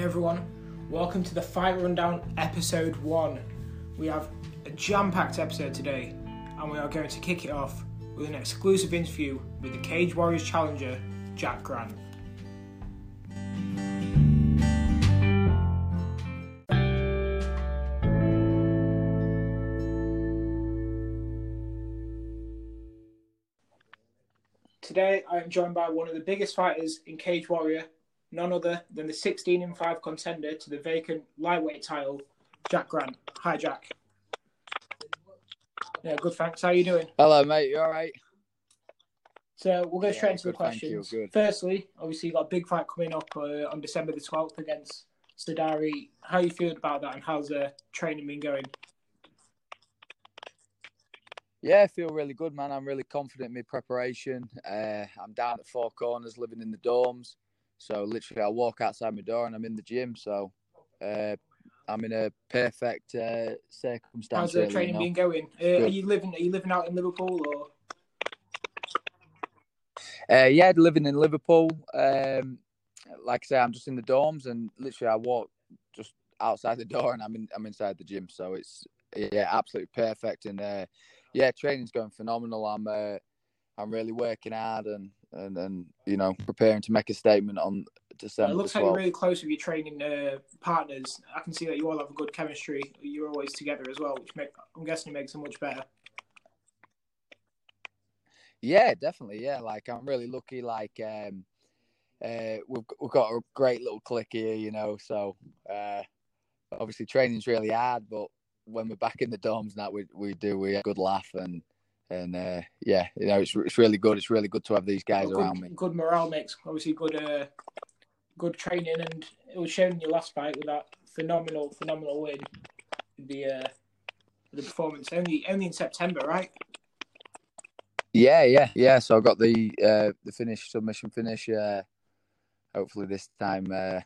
Hey everyone, welcome to the Fight Rundown episode 1. We have a jam packed episode today, and we are going to kick it off with an exclusive interview with the Cage Warriors challenger, Jack Grant. Today I am joined by one of the biggest fighters in Cage Warrior, none other than the 16 and 5 contender to the vacant lightweight title, Jack Grant. Hi, Jack. Yeah, good, thanks. How are you doing? Hello, mate. You all right? So we'll go Yeah, straight into the good, you, questions. Firstly, obviously you got a big fight coming up uh, on December the 12th against Sadari. How you feel about that, and how's the training been going? Yeah, I feel really good, man. I'm really confident in my preparation. Uh, I'm down at Four Corners, living in the dorms. So literally, I walk outside my door and I'm in the gym. So uh, I'm in a perfect uh, circumstance. How's the really, training you know. been going? Uh, are you living? Are you living out in Liverpool or? Uh, yeah, living in Liverpool. Um, like I say, I'm just in the dorms, and literally, I walk just outside the door, and I'm in. I'm inside the gym. So it's yeah, absolutely perfect. And uh, yeah, training's going phenomenal. I'm uh, I'm really working hard, and and and you know, preparing to make a statement on December it looks like you're really close with your training uh, partners. I can see that you all have a good chemistry. You're always together as well, which make, I'm guessing it makes it much better. Yeah, definitely. Yeah, like I'm really lucky. Like um, uh, we've we've got a great little clique here, you know. So uh, obviously training's really hard, but when we're back in the dorms now, we we do we have a good laugh and and uh, yeah, you know, it's it's really good. It's really good to have these guys good, around me. good morale mix, obviously good, uh, good training, and it was shown in your last fight with that phenomenal, phenomenal win. The uh, the performance only only in September, right? Yeah, yeah, yeah. So I got the uh, the finish submission finish. Uh, hopefully this time uh,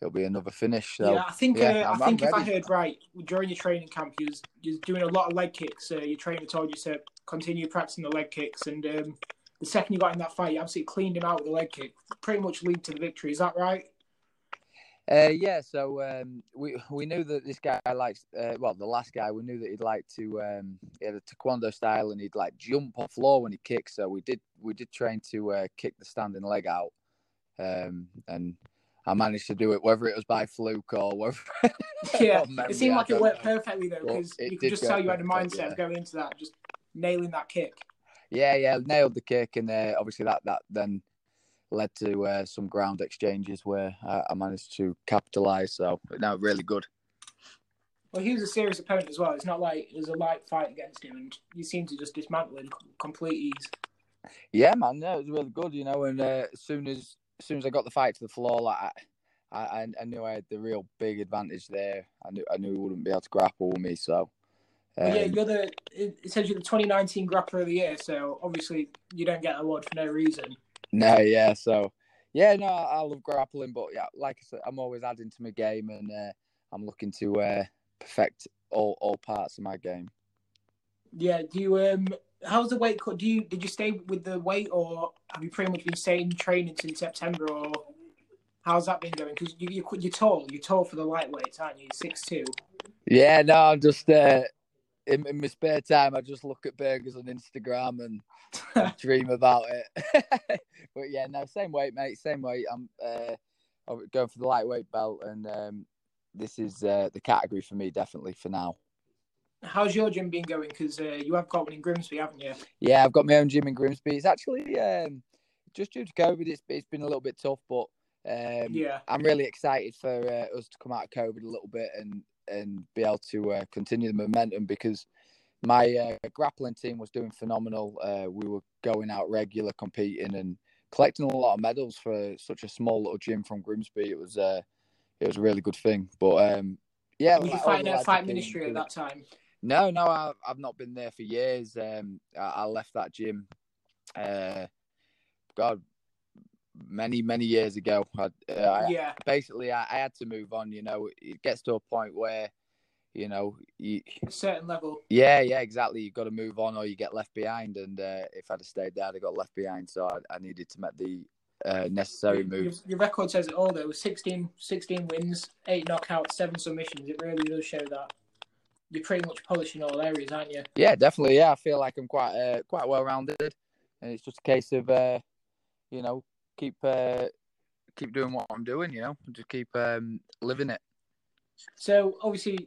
it'll be another finish. So yeah, I think yeah, uh, I'm- I think I'm if I heard right during your training camp, you was you was doing a lot of leg kicks. Uh, your trainer told you to continue practicing the leg kicks, and um, the second you got in that fight, you absolutely cleaned him out with the leg kick. Pretty much lead to the victory. Is that right? Uh, yeah, so um, we we knew that this guy likes uh, well the last guy we knew that he'd like to um, he had a taekwondo style and he'd like jump off floor when he kicks. So we did we did train to uh, kick the standing leg out, um, and I managed to do it whether it was by fluke or whether Yeah, memory, it seemed like it worked know. perfectly though, because you could just tell you had a mindset yeah. of going into that, just nailing that kick. Yeah, yeah, nailed the kick, and uh, obviously that that then led to uh, some ground exchanges where I, I managed to capitalize. So no, really good. Well, he was a serious opponent as well. It's not like it was a light fight against him, and you seem to just dismantle him com- complete ease. Yeah, man, no, it was really good, you know. And uh, as soon as as soon as I got the fight to the floor, like I, I, I knew I had the real big advantage there. I knew I knew he wouldn't be able to grapple with me. So, But yeah, um, you're the. It it says you're the 2019 Grappler of the Year, so obviously you don't get an award for no reason. no, yeah. So, yeah, no, I, I love grappling, but yeah, like I said, I'm always adding to my game, and uh, I'm looking to uh, perfect all all parts of my game. Yeah. Do you um? How's the weight cut? Do you did you stay with the weight, or have you pretty much been staying training since September, or how's that been going? Because you, you you're tall, you're tall for the lightweights, aren't you? Six two. Yeah, no, I'm just uh, in, in my spare time. I just look at burgers on Instagram and and dream about it. but yeah, no, same weight, mate. Same weight. I'm uh, I'm going for the lightweight belt, and um, this is uh, the category for me, definitely for now. How's your gym been going? Because uh, you have got one in Grimsby, haven't you? Yeah, I've got my own gym in Grimsby. It's actually um, just due to COVID. It's it's been a little bit tough, but um, Yeah. I'm really excited for uh, us to come out of COVID a little bit and and be able to uh, continue the momentum because my uh, grappling team was doing phenomenal. Uh, we were going out regular, competing and collecting a lot of medals for such a small little gym from Grimsby. It was uh, it was a really good thing. But um, yeah, Were you fighting at Fight Ministry at that time? No, no, I, I've not been there for years. Um, I, I left that gym, uh, God, many, many years ago. I, uh, I, Yeah. basically, I, I had to move on. You know, it gets to a point where, you know, you, A certain level. yeah, yeah, exactly. You've got to move on, or you get left behind. And uh, if I'd have stayed there, I'd have got left behind. So I, I needed to make the uh, necessary Your, moves. your record says it all, though. 16, 16 wins, eight knockouts, seven submissions. It really does show that you're pretty much polished in all areas, aren't you? Yeah, definitely. Yeah, I feel like I'm quite uh, quite well rounded, and it's just a case of uh, you know keep uh, keep doing what I'm doing. You know, just keep um, living it. So obviously,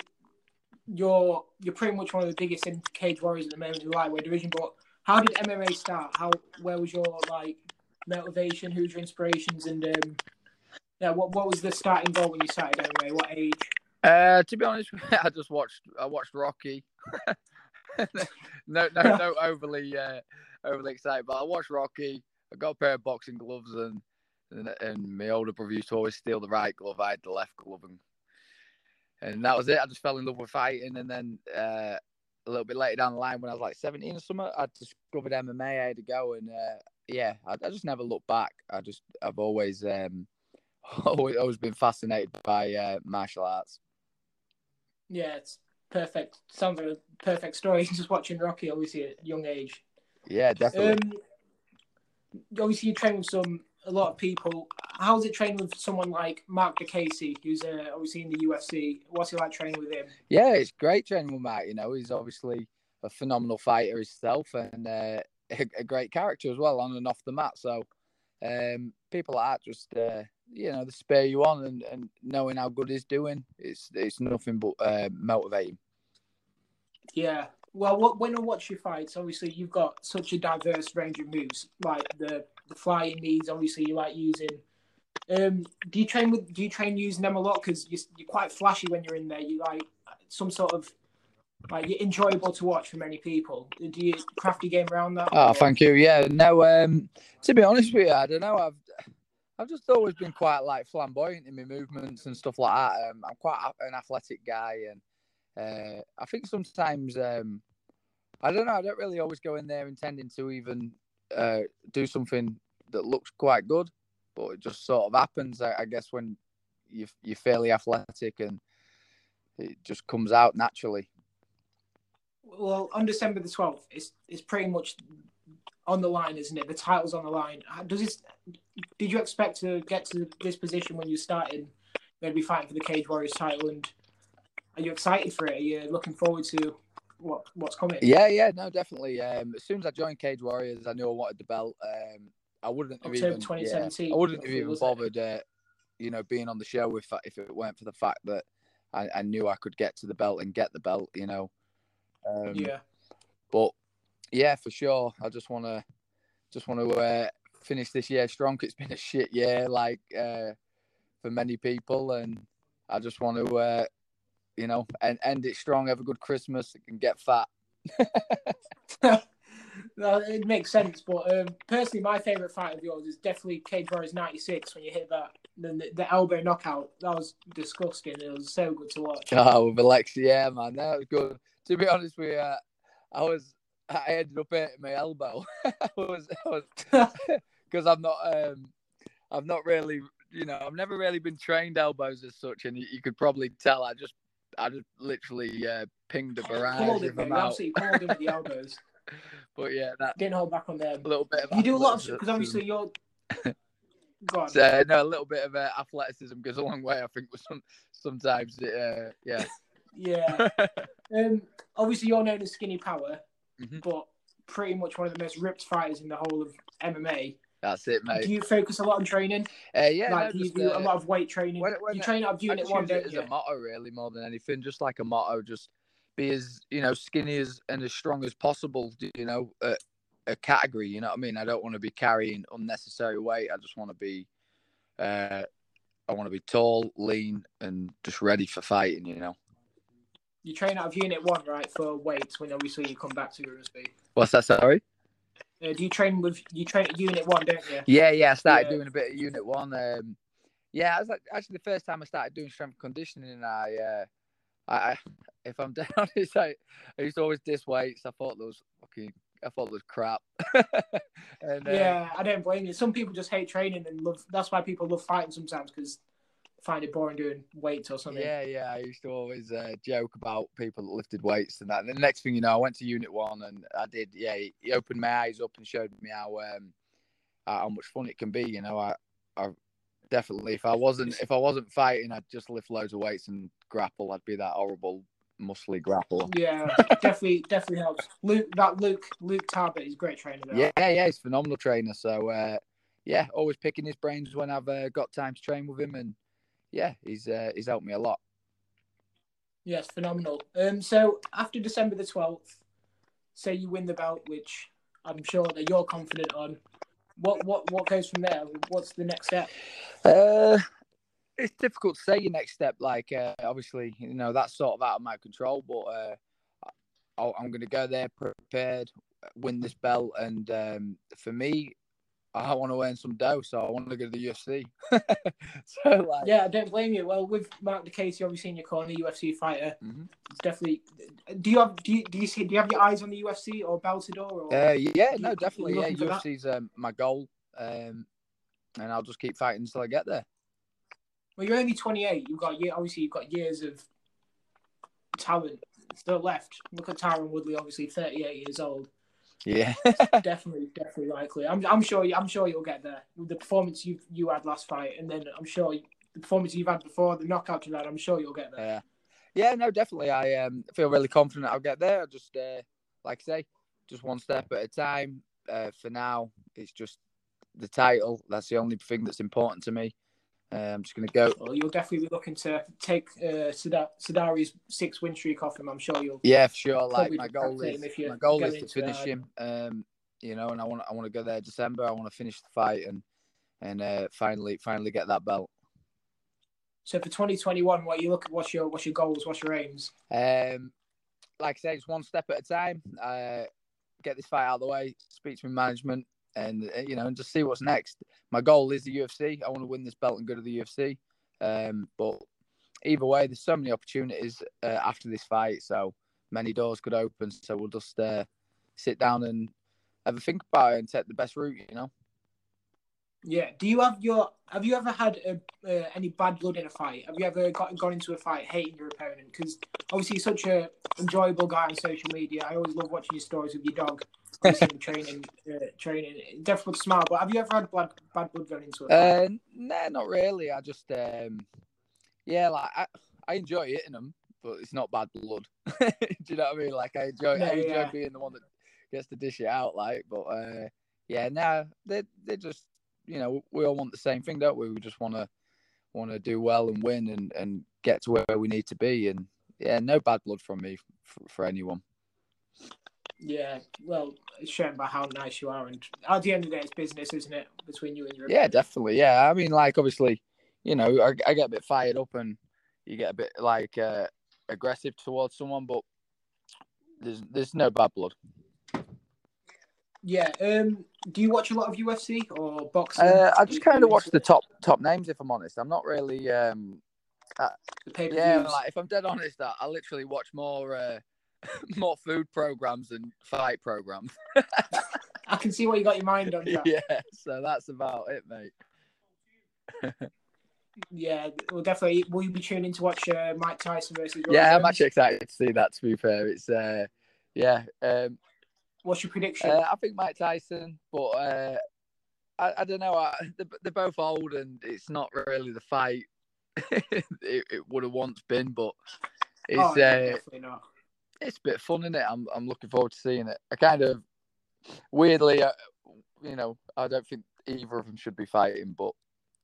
you're you're pretty much one of the biggest in cage warriors at the moment in the lightweight division. But how did MMA start? How where was your like motivation? Who's your inspirations? And um, yeah, what what was the starting goal when you started MMA? What age? Uh, to be honest, I just watched I watched Rocky. no, no, no, overly uh, overly excited, but I watched Rocky. I got a pair of boxing gloves, and and, and my older brother used to always steal the right glove. I had the left glove, and and that was it. I just fell in love with fighting, and then uh, a little bit later down the line, when I was like seventeen or something, I discovered MMA. I had to go, and uh, yeah, I, I, just never looked back. I just I've always um, always, always been fascinated by uh, martial arts. Yeah, it's perfect. Sounds like a perfect story. Just watching Rocky, obviously at a young age. Yeah, definitely. Um, obviously, you train with some a lot of people. How's it training with someone like Marc Diakiese, who's uh, obviously in the UFC? What's it like training with him? Yeah, it's great training with Marc. You know, he's obviously a phenomenal fighter himself and uh, a, a, great character as well on and off the mat. So um, people like that just uh, you know they spare you on and, and knowing how good he's doing, it's it's nothing but uh, motivating. Yeah. Well, what, when I watch your fights, obviously you've got such a diverse range of moves, like the the flying knees. Obviously, you like using. Um, do you train with? Do you train using them a lot? Because you're, you're quite flashy when you're in there. You like some sort of like you're enjoyable to watch for many people. Do you craft your game around that? Oh, thank you. Yeah, no. Um, to be honest with you, I don't know. I've I've just always been quite like flamboyant in my movements and stuff like that. Um, I'm quite an athletic guy, and uh, I think sometimes um, I don't know. I don't really always go in there intending to even uh, do something that looks quite good, but it just sort of happens. I, I guess when you you're fairly athletic and it just comes out naturally. Well, on December the twelfth, it's it's pretty much on the line, isn't it? The title's on the line. Does this? Did you expect to get to this position when you started? Going to be fighting for the Cage Warriors title, and are you excited for it? Are you looking forward to what what's coming? Yeah, yeah, no, definitely. Um, as soon as I joined Cage Warriors, I knew I wanted the belt. Um, I wouldn't have October even, 2017. Yeah, I wouldn't have even bothered, uh, you know, being on the show if if it weren't for the fact that I, I knew I could get to the belt and get the belt. You know. Um, yeah. But yeah, for sure. I just want to just want to uh, finish this year strong. It's been a shit year, like uh, for many people, and I just want to, uh, you know, and end it strong. Have a good Christmas and get fat. no, it makes sense. But um, personally, my favorite fight of yours is definitely Cage Warriors '96 when you hit that the, the elbow knockout. That was disgusting. It was so good to watch. Oh, with Alexi, yeah, man, that was good. To be honest with you, uh, I was I ended up hurting my elbow. I was because I'm not um I've not really you know I've never really been trained elbows as such, and you, you could probably tell I just I just literally uh, pinged a barrage pulled it, man. Absolutely him with the elbows. but yeah, that didn't hold back on them. A little bit. you do a lot of because obviously you're. Go on. So, no, a little bit of uh, athleticism goes a long way. I think with some sometimes, it, uh, yeah. yeah. um, obviously, you're known as Skinny Power mm-hmm. but pretty much one of the most ripped fighters in the whole of MMA. That's it, mate. Do you focus a lot on training? Uh, yeah, like no, you do uh, a lot of weight training. When, when you train out of unit one, don't as a motto, really, more than anything. Just like a motto, just be as you know skinny as and as strong as possible. You know, a, a category. You know what I mean? I don't want to be carrying unnecessary weight. I just want to be, uh, I want to be tall, lean, and just ready for fighting. You know you train out of unit one, right, for weights when obviously you come back to your speed. What's that? Sorry. Uh, do you train with you train at unit one, don't you? Yeah, yeah. I started yeah. doing a bit of unit one. Um, yeah, I was like actually the first time I started doing strength conditioning. I, uh, I, if I'm down, honest, I, I used to always diss weights. I thought those fucking, I thought was crap. and, uh, yeah, I don't blame you. Some people just hate training and love. That's why people love fighting sometimes because find it boring doing weights or something. Yeah, yeah. I used to always uh, joke about people that lifted weights and that. And the next thing you know, I went to Unit One and I did. Yeah, he opened my eyes up and showed me how um, how much fun it can be. You know, I, I definitely if I wasn't if I wasn't fighting, I'd just lift loads of weights and grapple. I'd be that horrible muscly grapple. Yeah, definitely, definitely helps. Luke, that Luke, Luke Talbot is a great trainer. Though. Yeah, yeah, he's a phenomenal trainer. So uh, yeah, always picking his brains when I've uh, got time to train with him, and yeah, he's uh, he's helped me a lot. Yes, phenomenal. Um, so after December the twelfth, say you win the belt, which I'm sure that you're confident on. What what what goes from there? What's the next step? Uh, it's difficult to say your next step. Like, uh, obviously, you know that's sort of out of my control. But uh, I, am going to go there prepared, win this belt, and um, for me, I want to earn some dough, so I want to go to the UFC. so, like, yeah, I don't blame you. Well, with Marc Diakiese obviously in your corner, UFC fighter, mm-hmm. it's definitely. Do you have do you, do you see do you have your eyes on the UFC or Bellator? Or uh, yeah, no, definitely. Yeah, UFC's um, my goal, um, and I'll just keep fighting until I get there. Well, you're only 28. You've got obviously you've got years of talent still left. Look at Tyron Woodley, obviously 38 years old. Yeah, definitely, definitely likely. I'm, I'm sure. I'm sure you'll get there with the performance you you had last fight, and then I'm sure the performance you've had before, the knockout you had. I'm sure you'll get there. Yeah, yeah, no, definitely. I um, feel really confident I'll get there. I just uh, like I say, just one step at a time. Uh, for now, it's just the title. That's the only thing that's important to me. Uh, I'm just going to go. Well, you'll definitely be looking to take uh, Sadari's six win streak off him. I'm sure you'll. Yeah, for sure. Like my goal is my goal is to finish him. Um, you know, and I want I want to go there December. I want to finish the fight and and uh, finally finally get that belt. So for 2021, what you look at? What's your what's your goals? What's your aims? Um, like I say, it's one step at a time. Uh, get this fight out of the way. Speak to my management and uh, you know, and just see what's next. My goal is the UFC. I want to win this belt and go to the UFC. Um, but either way, there's so many opportunities uh, after this fight, so many doors could open. So we'll just uh, sit down and have a think about it and take the best route. You know. Yeah. Do you have your? Have you ever had a, uh, any bad blood in a fight? Have you ever got gone into a fight hating your opponent? Because obviously, you're such a enjoyable guy on social media. I always love watching your stories with your dog training, uh, training. Definitely smile. But have you ever had bad bad blood going into it? Uh, nah, not really. I just, um, yeah, like I, I enjoy hitting them, but it's not bad blood. Do you know what I mean? Like I enjoy, I enjoy yeah. being the one that gets to dish it out. Like, but uh, yeah, now nah, they they just, you know, we all want the same thing, don't we? We just want to want to do well and win and and get to where we need to be. And yeah, no bad blood from me for, for anyone. Yeah, well, it's shown by how nice you are, and at the end of the day, it's business, isn't it, between you and your. Yeah, definitely. Yeah, I mean, like obviously, you know, I, I get a bit fired up, and you get a bit like uh, aggressive towards someone, but there's there's no bad blood. Yeah. Um. Do you watch a lot of UFC or boxing? Uh, I just kind of watch the top top names. If I'm honest, I'm not really. Um. Uh, yeah, like if I'm dead honest, I, I literally watch more. Uh, more food programs and fight programs. I can see what you got your mind on. Yeah, so that's about it, mate. yeah, well, definitely. Will you be tuning to watch uh, Mike Tyson versus? Roy yeah, Jones? I'm actually excited to see that. To be fair, it's uh, yeah. Um, What's your prediction? Uh, I think Mike Tyson, but uh, I, I don't know. I, they're, they're, both old, and it's not really the fight it, it would have once been. But it's oh, yeah, uh, definitely not it's a bit fun, isn't it? I'm I'm looking forward to seeing it. I kind of weirdly, uh, you know, I don't think either of them should be fighting, but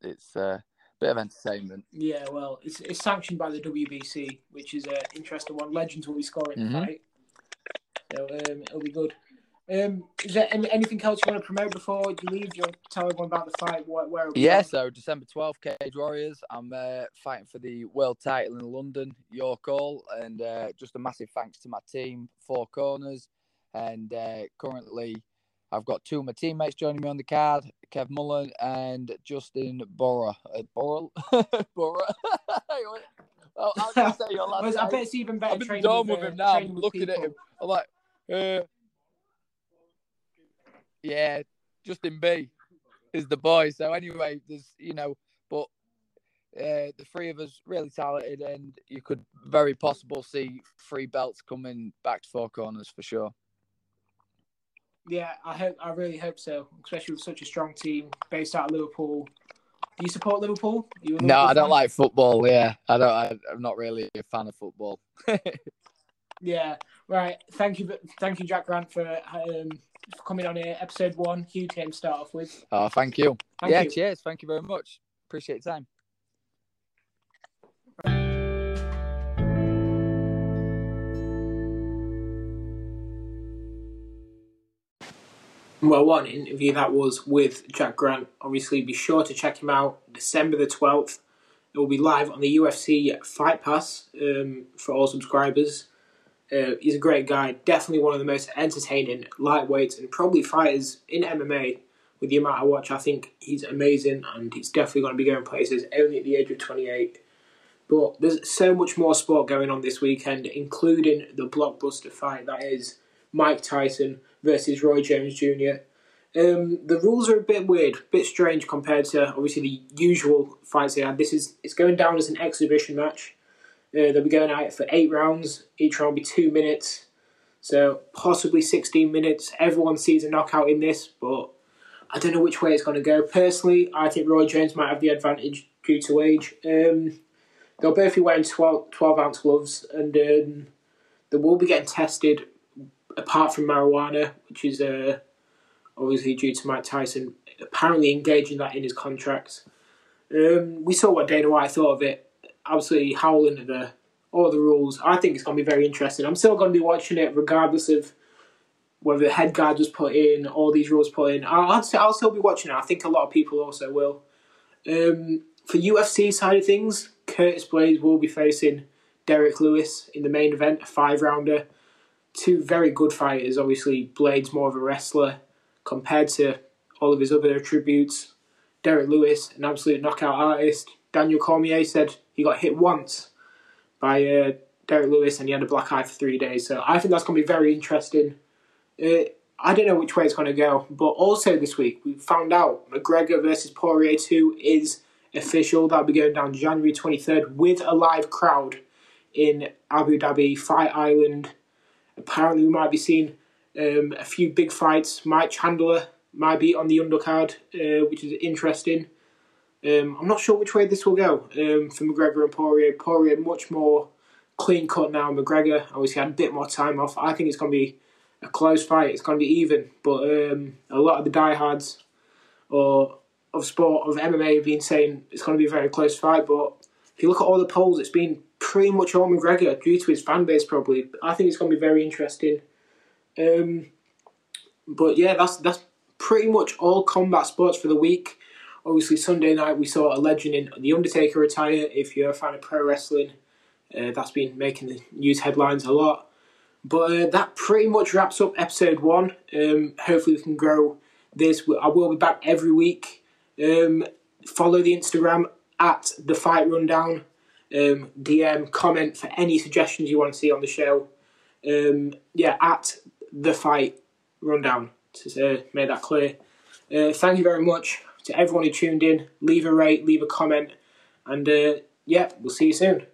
it's uh, a bit of entertainment. Yeah, well, it's it's sanctioned by the WBC, which is an interesting one. Legends will be scoring mm-hmm. the fight, so um, it'll be good. Um, is there any, anything else you want to promote before you leave? You want to tell everyone about the fight? Where? where yeah, so December twelfth, Cage Warriors. I'm uh, fighting for the world title in London. Your call, and uh, just a massive thanks to my team, Four Corners, and uh, currently I've got two of my teammates joining me on the card, Kev Mullen and Justin Bora. Uh, Bora, Bora. well, I'll say your last I bet it's even better. In the with, with him now. I'm looking people. at him. I'm like, uh, yeah, Justin B is the boy. So anyway, there's you know, but uh, the three of us really talented, and you could very possible see three belts coming back to four corners for sure. Yeah, I hope. I really hope so, especially with such a strong team based out of Liverpool. Do you support Liverpool? You no, I don't fan? like football. Yeah, I don't. I, am not really a fan of football. yeah, right. Thank you, thank you, Jack Grant, for um, for coming on here. Episode one, huge game to start off with. Oh, thank you. Thank yeah, you. cheers. Thank you very much. Appreciate your time. Well, one interview that was with Jack Grant. Obviously, be sure to check him out December the 12th. It will be live on the UFC Fight Pass um, for all subscribers. Uh, he's a great guy, definitely one of the most entertaining lightweights and probably fighters in MMA. With the amount I watch, I think he's amazing and he's definitely going to be going places only at the age of 28. But there's so much more sport going on this weekend, including the blockbuster fight that is Mike Tyson versus Roy Jones Jr. Um, the rules are a bit weird, a bit strange compared to obviously the usual fights they had. This is it's going down as an exhibition match. Uh, they'll be going it for eight rounds. Each round will be two minutes, so possibly sixteen minutes. Everyone sees a knockout in this, but I don't know which way it's going to go. Personally, I think Roy Jones might have the advantage due to age. Um, they'll both be wearing 12, 12 ounce gloves, and um, they will be getting tested apart from marijuana, which is uh, obviously due to Mike Tyson apparently engaging that in his contracts. Um, we saw what Dana White thought of it, absolutely howling at the all the rules. I think it's going to be very interesting. I'm still going to be watching it regardless of whether the head guard was put in, all these rules put in. I'll, I'll, I'll still be watching it. I think a lot of people also will. Um, for UFC side of things, Curtis Blaydes will be facing Derrick Lewis in the main event, a five rounder two very good fighters. Obviously, Blaydes more of a wrestler compared to all of his other attributes. Derrick Lewis, an absolute knockout artist. Daniel Cormier said he got hit once by uh, Derrick Lewis and he had a black eye for three days. So I think that's going to be very interesting. Uh, I don't know which way it's going to go, but also this week we found out McGregor versus Poirier 2 is official. That'll be going down January 23rd with a live crowd in Abu Dhabi, Fight Island. Apparently, we might be seeing um, a few big fights. Mike Chandler might be on the undercard, uh, which is interesting. Um, I'm not sure which way this will go um, for McGregor and Poirier. Poirier much more clean cut now. McGregor obviously had a bit more time off. I think it's going to be a close fight. It's going to be even, but um, a lot of the diehards or of sport of MMA have been saying it's going to be a very close fight. But if you look at all the polls, it's been pretty much all McGregor due to his fan base. Probably, I think it's going to be very interesting. Um, but yeah, that's that's pretty much all combat sports for the week. Obviously, Sunday night we saw a legend in The Undertaker retire. If you're a fan of pro wrestling, uh, that's been making the news headlines a lot. But uh, that pretty much wraps up episode one. Um, hopefully, we can grow this. I will be back every week. Um, follow the Instagram at the Fight Rundown um, DM, comment for any suggestions you want to see on the show. Um, yeah, at the fight rundown to uh, make that clear. Uh, thank you very much to everyone who tuned in. Leave a rate, leave a comment, and uh, yeah, we'll see you soon.